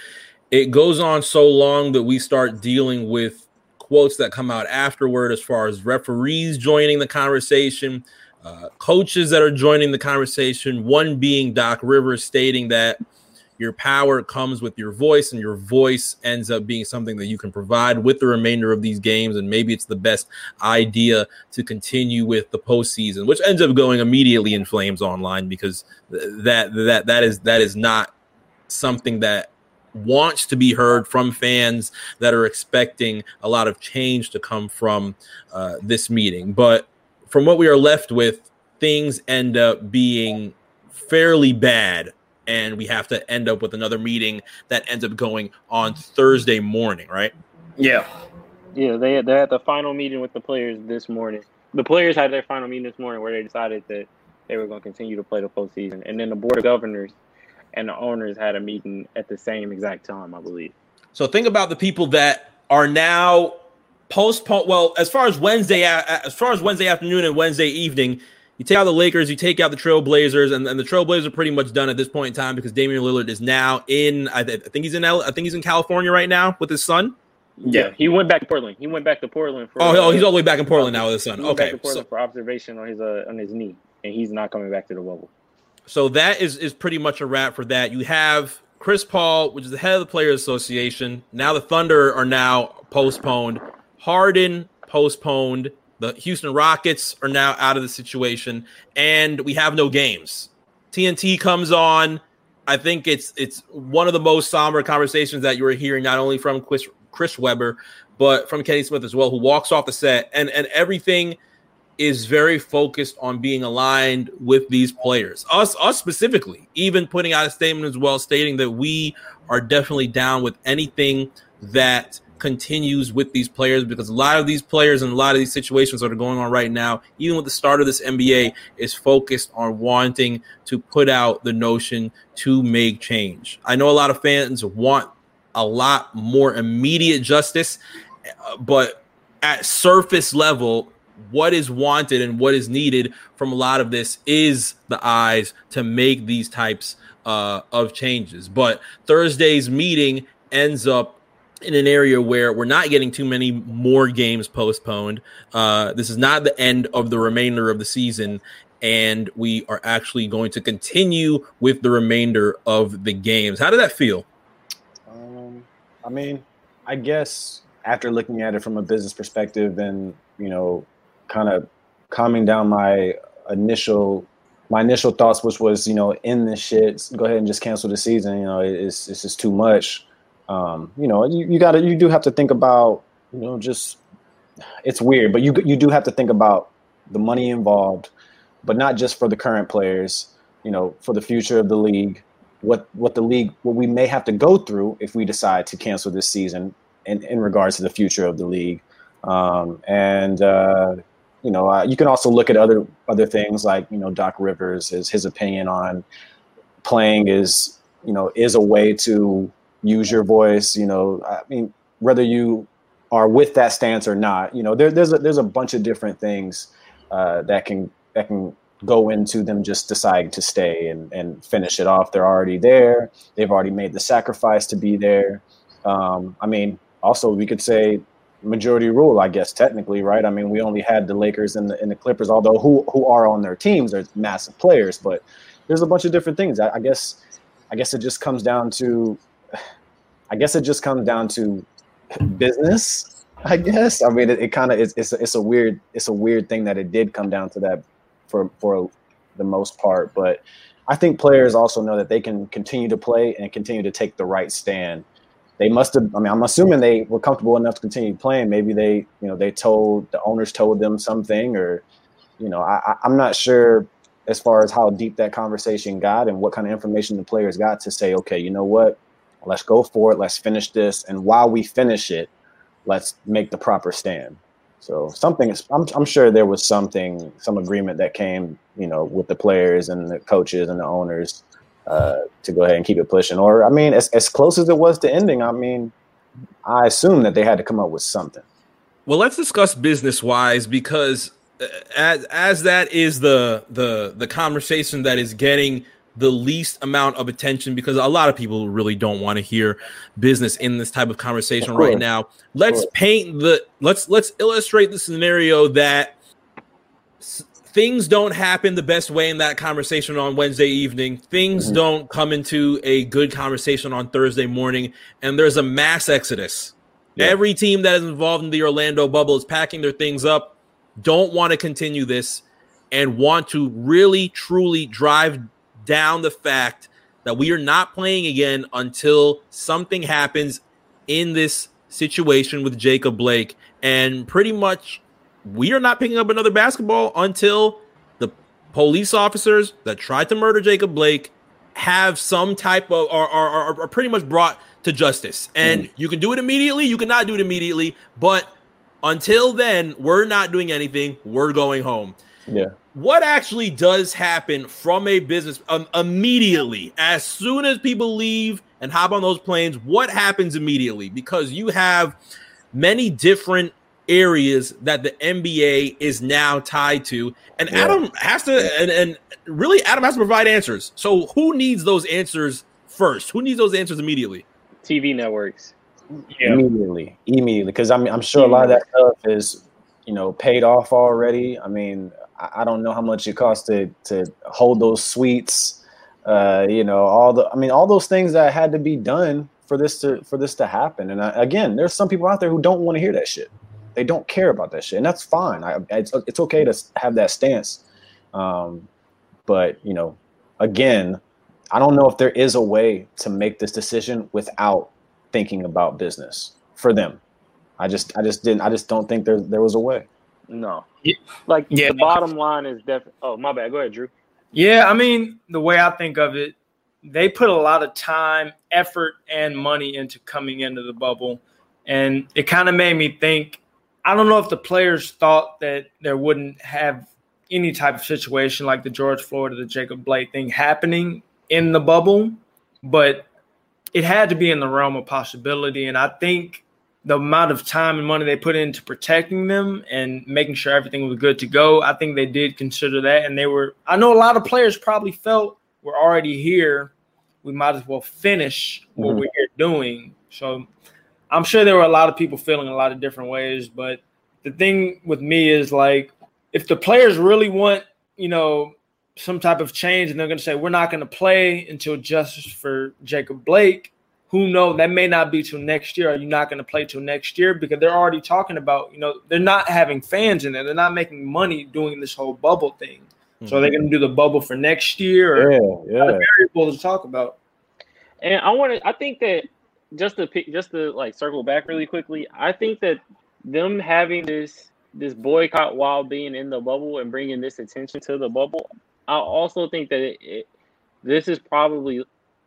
it goes on so long that we start dealing with quotes that come out afterward as far as referees joining the conversation, uh, coaches that are joining the conversation. One being Doc Rivers stating that your power comes with your voice, and your voice ends up being something that you can provide with the remainder of these games. And maybe it's the best idea to continue with the postseason, which ends up going immediately in flames online because that that that is that is not something that wants to be heard from fans that are expecting a lot of change to come from uh, this meeting. But from what we are left with, things end up being fairly bad. And we have to end up with another meeting that ends up going on Thursday morning, right? Yeah. Yeah, they they had the final meeting with the players this morning. The players had their final meeting this morning where they decided that they were going to continue to play the postseason, and then the board of governors and the owners had a meeting at the same exact time, I believe. So think about the people that are now postponed. Well, as far as Wednesday, as far as Wednesday afternoon and Wednesday evening, you take out the Lakers, you take out the Trailblazers, and, and the Trailblazers are pretty much done at this point in time because Damian Lillard is now in. I, th- I think he's in. L- I think he's in California right now with his son. Yeah, he went back to Portland. He went back to Portland for. Oh, oh he's all the way back in Portland now with his son. Okay, so, for observation on his uh, on his knee, and he's not coming back to the bubble. So that is is pretty much a wrap for that. You have Chris Paul, which is the head of the Players Association. Now the Thunder are now postponed. Harden postponed. The Houston Rockets are now out of the situation, and we have no games. TNT comes on. I think it's it's one of the most somber conversations that you are hearing, not only from Chris Chris Webber, but from Kenny Smith as well, who walks off the set, and and everything is very focused on being aligned with these players. Us, us specifically, even putting out a statement as well, stating that we are definitely down with anything that continues with these players because a lot of these players and a lot of these situations that are going on right now, even with the start of this NBA, is focused on wanting to put out the notion to make change. I know a lot of fans want a lot more immediate justice, but at surface level, what is wanted and what is needed from a lot of this is the eyes to make these types uh, of changes. But Thursday's meeting ends up in an area where we're not getting too many more games postponed. Uh, this is not the end of the remainder of the season, and we are actually going to continue with the remainder of the games. How did that feel? Um, I mean, I guess after looking at it from a business perspective and you know kind of calming down my initial my initial thoughts, which was you know in this shit, go ahead and just cancel the season. You know, it's it's just too much. Um, you know, you, you gotta you do have to think about you know just it's weird, but you you do have to think about the money involved, but not just for the current players. You know, for the future of the league, what what the league what we may have to go through if we decide to cancel this season in, in regards to the future of the league. Um, and uh, you know, uh, you can also look at other other things like you know Doc Rivers is his opinion on playing is you know is a way to use your voice. You know, I mean whether you are with that stance or not, you know, there, there's a, there's a bunch of different things uh, that can that can go into them just deciding to stay and, and finish it off. They're already there. They've already made the sacrifice to be there. Um, I mean, also we could say majority rule, I guess technically, right? I mean, we only had the Lakers and the, and the Clippers, although who who are on their teams are massive players, but there's a bunch of different things. I, I guess I guess it just comes down to I guess it just comes down to business. I guess. I mean, it, it kind of is. It's, it's a weird. It's a weird thing that it did come down to that for for the most part. But I think players also know that they can continue to play and continue to take the right stand they must have. I mean, I'm assuming they were comfortable enough to continue playing. Maybe they, you know, they told the owners told them something, or, you know, I, I'm not sure as far as how deep that conversation got and what kind of information the players got to say, okay, you know what, let's go for it, let's finish this, and while we finish it, let's make the proper stand. So something is, I'm, I'm sure there was something, some agreement that came, you know, with the players and the coaches and the owners uh, to go ahead and keep it pushing. Or, I mean, as, as close as it was to ending, I mean, I assume that they had to come up with something. Well, let's discuss business wise because uh, as as that is the the the conversation that is getting the least amount of attention because a lot of people really don't want to hear business in this type of conversation of right now. Let's paint the let's let's illustrate the scenario that things don't happen the best way in that conversation on Wednesday evening. Things mm-hmm. don't come into a good conversation on Thursday morning, and there's a mass exodus. Yeah. Every team that is involved in the Orlando bubble is packing their things up, don't want to continue this, and want to really, truly drive down the fact that we are not playing again until something happens in this situation with Jacob Blake. And pretty much we are not picking up another basketball until the police officers that tried to murder Jacob Blake have some type of are, are, are pretty much brought to justice. And mm. you can do it immediately, you cannot do it immediately, but until then, we're not doing anything. We're going home. Yeah. What actually does happen from a business um, immediately as soon as people leave and hop on those planes? What happens immediately? Because you have many different areas that the NBA is now tied to. And yeah. Adam has to, and, and really, Adam has to provide answers. So, who needs those answers first? Who needs those answers immediately? TV networks. Yeah. Immediately, immediately, because I'm I'm sure a lot of that stuff is, you know, paid off already. I mean, I, don't know how much it costs to to hold those suites. Uh, you know, all the I mean, all those things that had to be done for this to for this to happen. And I, again, there's some people out there who don't want to hear that shit. They don't care about that shit, and that's fine. I, it's, it's okay to have that stance. Um, but you know, again, I don't know if there is a way to make this decision without thinking about business for them. I just, I just didn't, I just don't think there there was a way. No, like yeah. the bottom line is definitely. Oh, my bad. Go ahead, Drew. Yeah, I mean, the way I think of it, they put a lot of time, effort, and money into coming into the bubble, and it kind of made me think I don't know if the players thought that there wouldn't have any type of situation like the George Floyd or the Jacob Blake thing happening in the bubble, but it had to be in the realm of possibility. And I think the amount of time and money they put into protecting them and making sure everything was good to go, I think they did consider that. And they were, I know a lot of players probably felt we're already here. We might as well finish what mm-hmm. we're here doing. So I'm sure there were a lot of people feeling a lot of different ways, but the thing with me is like if the players really want, you know, some type of change and they're going to say we're not going to play until justice for Jacob Blake, who know that may not be till next year. Are you not going to play till next year because they're already talking about, you know, they're not having fans in there. They're not making money doing this whole bubble thing. Mm-hmm. So are they going to do the bubble for next year? Or yeah, yeah. Variable to talk about. And I want to. I think that just to pick, just to like circle back really quickly, I think that them having this this boycott while being in the bubble and bringing this attention to the bubble, I also think that it, it, this is probably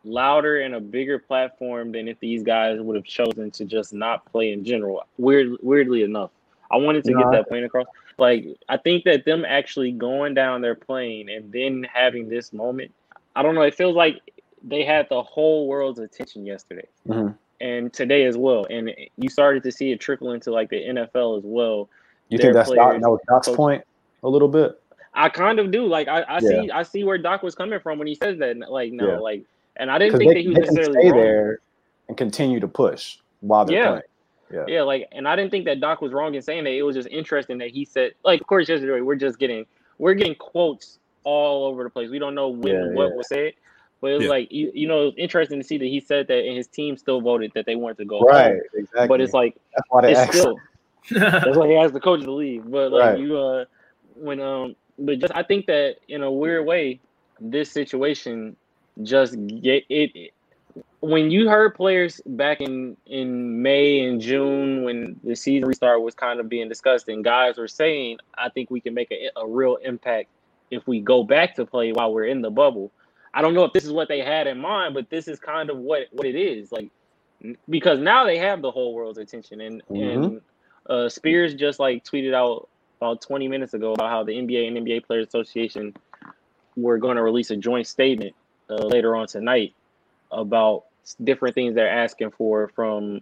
louder and a bigger platform than if these guys would have chosen to just not play in general. Weird, weirdly enough, I wanted to no, get that point across. Like, I think that them actually going down there playing and then having this moment, I don't know. It feels like they had the whole world's attention yesterday mm-hmm. and today as well, and you started to see it trickle into like the NFL as well. You think that's Doc, that was Doc's point a little bit? I kind of do. Like I, I yeah. see I see where Doc was coming from when he says that. Like no, yeah. like and I didn't think they, that he was necessarily stay wrong. there and continue to push while they're yeah. playing. Yeah. yeah, like, and I didn't think that Doc was wrong in saying that. It was just interesting that he said, like, of course, yesterday we're just getting, we're getting quotes all over the place. We don't know when yeah, what was said, but it was yeah. like you, you know, interesting to see that he said that, and his team still voted that they wanted to go. Right, home. exactly. But it's like that's why they it's still. <laughs> that's why he asked the coach to leave. But like right. you, uh, when um, but just I think that in a weird way, this situation just get it, when you heard players back in in May and June when the season restart was kind of being discussed and guys were saying, I think we can make a, a real impact if we go back to play while we're in the bubble. I don't know if this is what they had in mind, but this is kind of what what it is like because now they have the whole world's attention and mm-hmm. and uh, Spears just like tweeted out about 20 minutes ago about how the NBA and NBA Players Association were going to release a joint statement uh, later on tonight about different things they're asking for from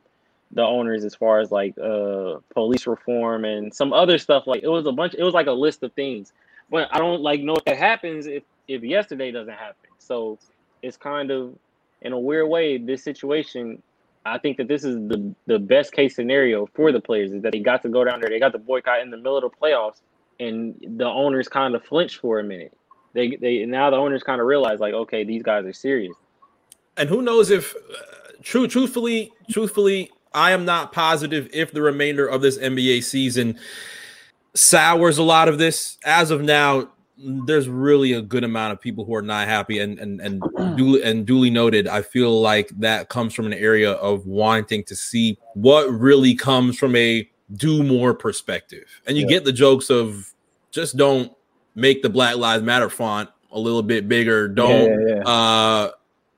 the owners as far as like uh police reform and some other stuff like it was a bunch it was like a list of things but i don't like know if that happens if if yesterday doesn't happen so it's kind of in a weird way, this situation. I think that this is the the best case scenario for the players is that they got to go down there. They got the boycott in the middle of the playoffs, and the owners kind of flinched for a minute. They they now the owners kind of realize like, okay, these guys are serious. And who knows if, uh, true, truthfully, truthfully, I am not positive if the remainder of this NBA season sours a lot of this. As of now, there's really a good amount of people who are not happy and and and <clears throat> duly and duly noted i feel like that comes from an area of wanting to see what really comes from a do more perspective and you yeah. get the jokes of just don't make the black lives matter font a little bit bigger don't yeah, yeah, uh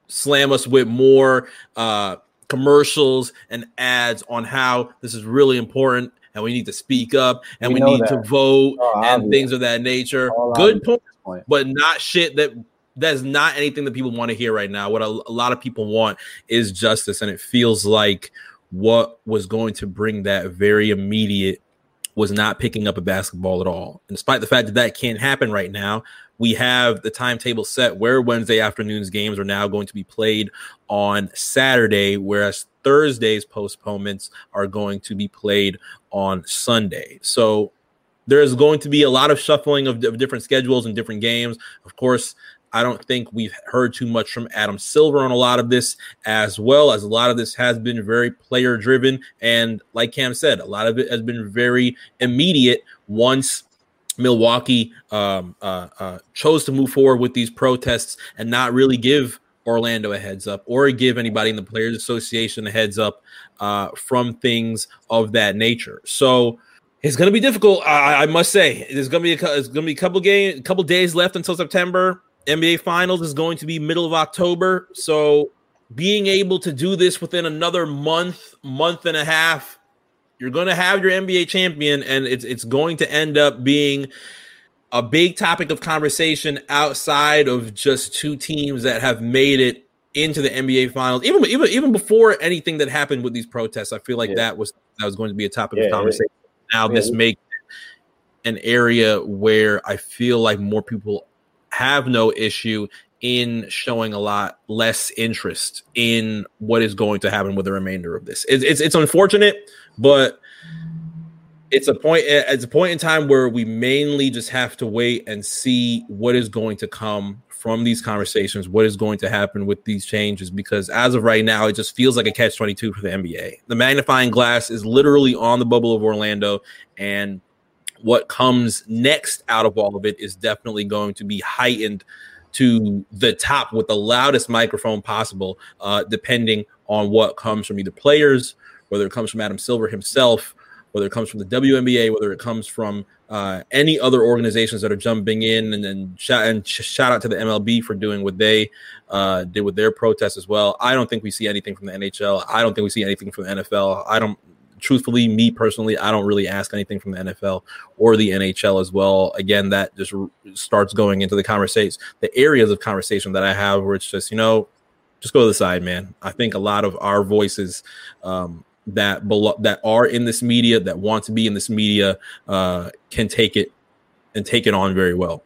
slam us with more uh commercials and ads on how this is really important and we need to speak up and we, we need that. to vote oh, and things of that nature. All Good point, point, but not shit that that's not anything that people want to hear right now. What a, a lot of people want is justice, and it feels like what was going to bring that very immediate was not picking up a basketball at all. And despite the fact that that can't happen right now, we have the timetable set where Wednesday afternoons games are now going to be played on Saturday, whereas Thursday's postponements are going to be played on Sunday. So there's going to be a lot of shuffling of, of different schedules and different games. Of course, I don't think we've heard too much from Adam Silver on a lot of this, as well as a lot of this has been very player driven. And like Cam said, a lot of it has been very immediate once Milwaukee um, uh, uh, chose to move forward with these protests and not really give Orlando a heads up or give anybody in the Players Association a heads up uh, from things of that nature. So it's going to be difficult. I, I, must say, there's going to be a, it's going to be a couple game, couple days left until September. NBA Finals is going to be middle of October. So being able to do this within another month, month and a half, you're going to have your NBA champion, and it's it's going to end up being a big topic of conversation outside of just two teams that have made it into the NBA finals. Even even even before anything that happened with these protests, I feel like yeah. that was that was going to be a topic yeah, of conversation. Yeah. Now this makes an area where I feel like more people have no issue in showing a lot less interest in what is going to happen with the remainder of this. It's it's, it's unfortunate, but it's a point it's a point in time where we mainly just have to wait and see what is going to come from these conversations what is going to happen with these changes because as of right now it just feels like a catch 22 for the NBA the magnifying glass is literally on the bubble of Orlando and what comes next out of all of it is definitely going to be heightened to the top with the loudest microphone possible uh, depending on what comes from either players whether it comes from Adam Silver himself whether it comes from the WNBA, whether it comes from uh, any other organizations that are jumping in, and then shout, and shout out to the MLB for doing what they uh, did with their protests as well. I don't think we see anything from the NHL. I don't think we see anything from the NFL. I don't, truthfully, me personally, I don't really ask anything from the NFL or the NHL as well. Again, that just starts going into the conversations, the areas of conversation that I have where it's just, you know, just go to the side, man. I think a lot of our voices um, that belo- that are in this media that want to be in this media uh, can take it and take it on very well.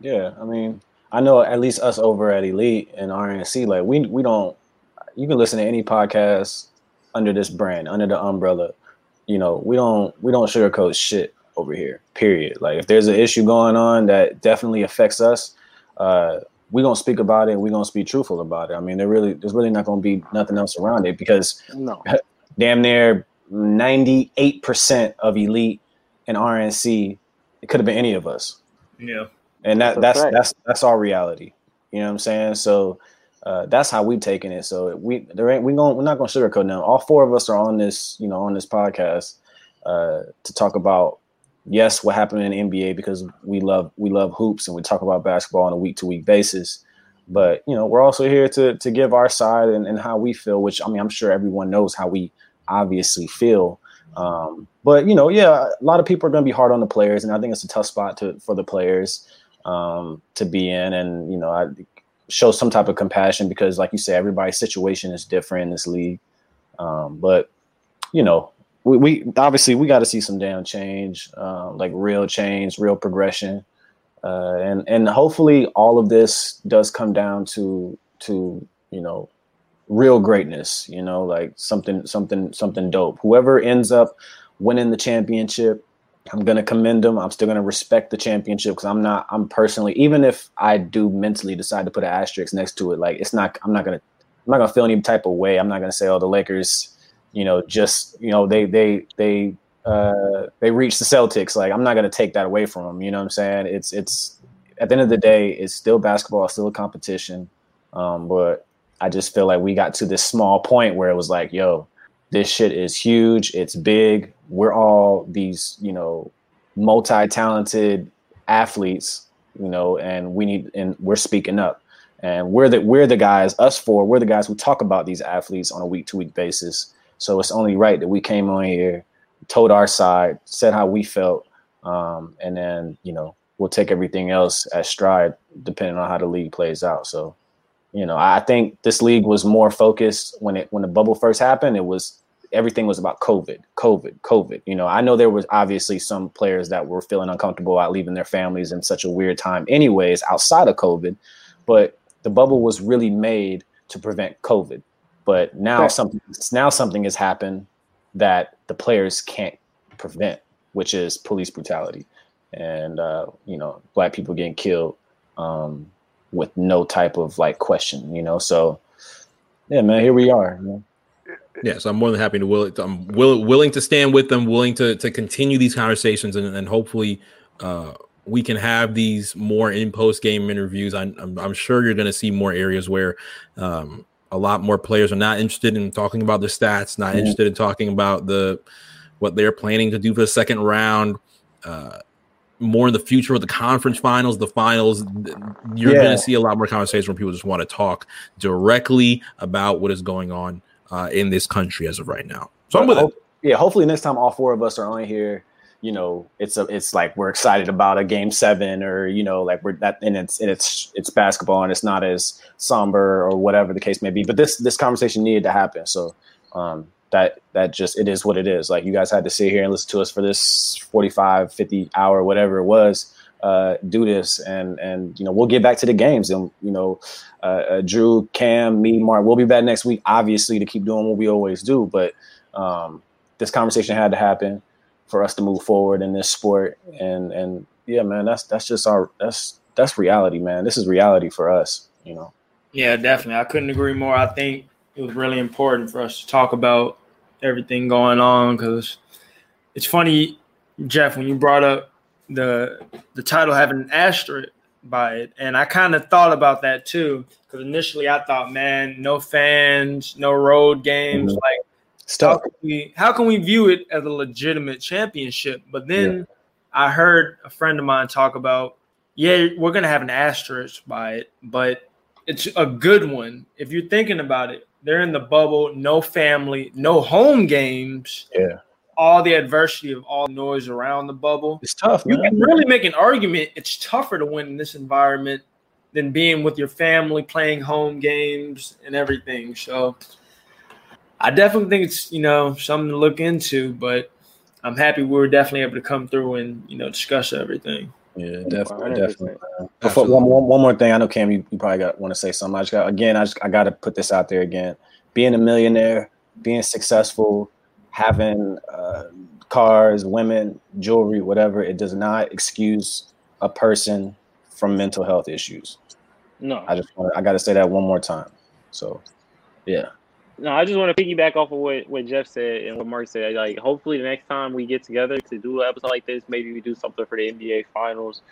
Yeah, I mean, I know at least us over at Elite and RNC, like we we don't. You can listen to any podcast under this brand, under the umbrella. You know, we don't we don't sugarcoat shit over here. Period. Like if there's an issue going on that definitely affects us, uh, we're gonna speak about it. We're gonna speak truthful about it. I mean, there really there's really not gonna be nothing else around it because no <laughs> damn near 98% of elite and RNC, it could have been any of us. Yeah. And that that's that's that's, that's our reality. You know what I'm saying? So uh, that's how we taking it. So we there ain't we going we're not gonna sugarcoat now. All four of us are on this, you know, on this podcast uh, to talk about yes, what happened in NBA because we love we love hoops and we talk about basketball on a week to week basis. But you know, we're also here to to give our side and, and how we feel, which I mean I'm sure everyone knows how we obviously feel. Um, but you know, yeah, a lot of people are going to be hard on the players, and I think it's a tough spot to for the players um, to be in. And you know, I show some type of compassion because, like you say, everybody's situation is different in this league. Um, but you know, we, we obviously we got to see some damn change, uh, like real change, real progression, uh, and and hopefully all of this does come down to to you know real greatness, you know, like something, something, something dope. Whoever ends up winning the championship, I'm gonna commend them. I'm still gonna respect the championship because I'm not. I'm personally, even if I do mentally decide to put an asterisk next to it, like it's not. I'm not gonna. I'm not gonna feel any type of way. I'm not gonna say, oh, the Lakers, you know, just you know, they they they uh they reached the Celtics. Like I'm not gonna take that away from them. You know what I'm saying? It's it's at the end of the day, it's still basketball, it's still a competition. Um, but I just feel like we got to this small point where it was like, yo, this shit is huge. It's big. We're all these, you know, multi-talented athletes, you know, and we need and we're speaking up. And we're the we're the guys, us four, we're the guys who talk about these athletes on a week to week basis. So it's only right that we came on here, told our side, said how we felt, um, and then you know we'll take everything else as stride depending on how the league plays out. So, you know, I think this league was more focused when it when the bubble first happened. It was everything was about COVID, COVID, COVID. You know, I know there was obviously some players that were feeling uncomfortable out leaving their families in such a weird time, anyways, outside of COVID. But the bubble was really made to prevent COVID. But now right. something now something has happened that the players can't prevent, which is police brutality and uh, you know, black people getting killed um, with no type of like question. You know, so yeah, man, here we are. You know? Yes, I'm more than happy to will. I'm will, willing to stand with them, willing to to continue these conversations, and, and hopefully uh, we can have these more in post game interviews. I'm, I'm, I'm sure you're going to see more areas where um, a lot more players are not interested in talking about the stats, not mm-hmm. interested in talking about the what they're planning to do for the second round. Uh, more in the future with the conference finals, the finals, you're yeah. going to see a lot more conversations where people just want to talk directly about what is going on uh, in this country as of right now. So I'm with it. Yeah, hopefully next time all four of us are on here, you know, it's a, it's like we're excited about a game seven or you know, like we're that and it's and it's it's basketball and it's not as somber or whatever the case may be. But this this conversation needed to happen. So um, that that just it is what it is. Like you guys had to sit here and listen to us for this 45, 50 hour, whatever it was. Uh, do this and and you know we'll get back to the games and you know uh, uh, Drew, Cam, me, Mark, we'll be back next week, obviously to keep doing what we always do. But um, this conversation had to happen for us to move forward in this sport. And and yeah, man, that's that's just our that's that's reality, man. This is reality for us, you know. Yeah, definitely. I couldn't agree more. I think it was really important for us to talk about everything going on because it's funny, Jeff, when you brought up the the title having an asterisk by it, and I kind of thought about that too because initially I thought, man, no fans, no road games, mm-hmm. like How can, we, how can we view it as a legitimate championship? But then yeah. I heard a friend of mine talk about, yeah, we're gonna have an asterisk by it, but it's a good one if you're thinking about it they're in the bubble, no family, no home games. Yeah. All the adversity of all the noise around the bubble. It's tough. You can really make an argument. It's tougher to win in this environment than being with your family, playing home games and everything. So I definitely think it's, you know, something to look into, but I'm happy we were definitely able to come through and, you know, discuss everything. Yeah, definitely, definitely. Before, one, one, one more thing, I know Cam, you, you probably got want to say something. I just got again, I just I got to put this out there again. Being a millionaire, being successful, having uh, cars, women, jewelry, whatever, it does not excuse a person from mental health issues. No, I just wanna, I got to say that one more time. So, yeah. No, I just want to piggyback off of what, what Jeff said and what Mark said. Like, hopefully, the next time we get together to do an episode like this, maybe we do something for the NBA Finals,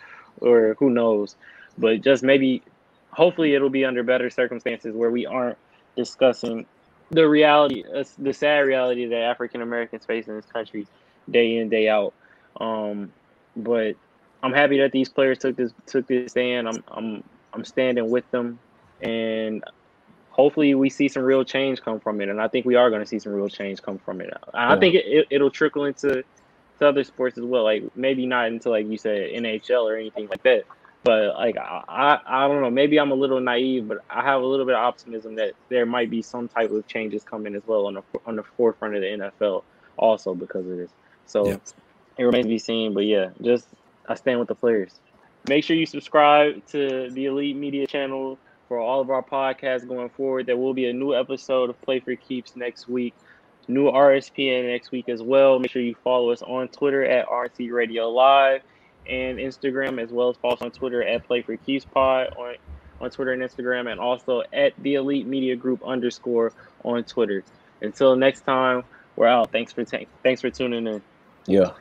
or who knows. But just maybe, hopefully, it'll be under better circumstances where we aren't discussing the reality, uh, the sad reality that African Americans face in this country, day in day out. Um, but I'm happy that these players took this took this stand. I'm I'm I'm standing with them, and hopefully we see some real change come from it, and I think we are going to see some real change come from it. I yeah. think it, it, will trickle into to other sports as well. Like maybe not into like you said NHL or anything like that, but like I, I, don't know. Maybe I'm a little naive, but I have a little bit of optimism that there might be some type of changes coming as well on the on the forefront of the NFL also because of this. So it remains to be seen. But yeah, just I stand with the players. Make sure you subscribe to the Elite Media channel for all of our podcasts going forward. There will be a new episode of Play for Keeps next week. new RSPN next week as well. Make sure you follow us on Twitter at RC Radio Live and Instagram, as well as follow us on Twitter at Play for Keeps Pod on, on Twitter and Instagram, and also at the Elite Media Group underscore on Twitter. Until next time, we're out. Thanks for t- thanks for tuning in. Yeah.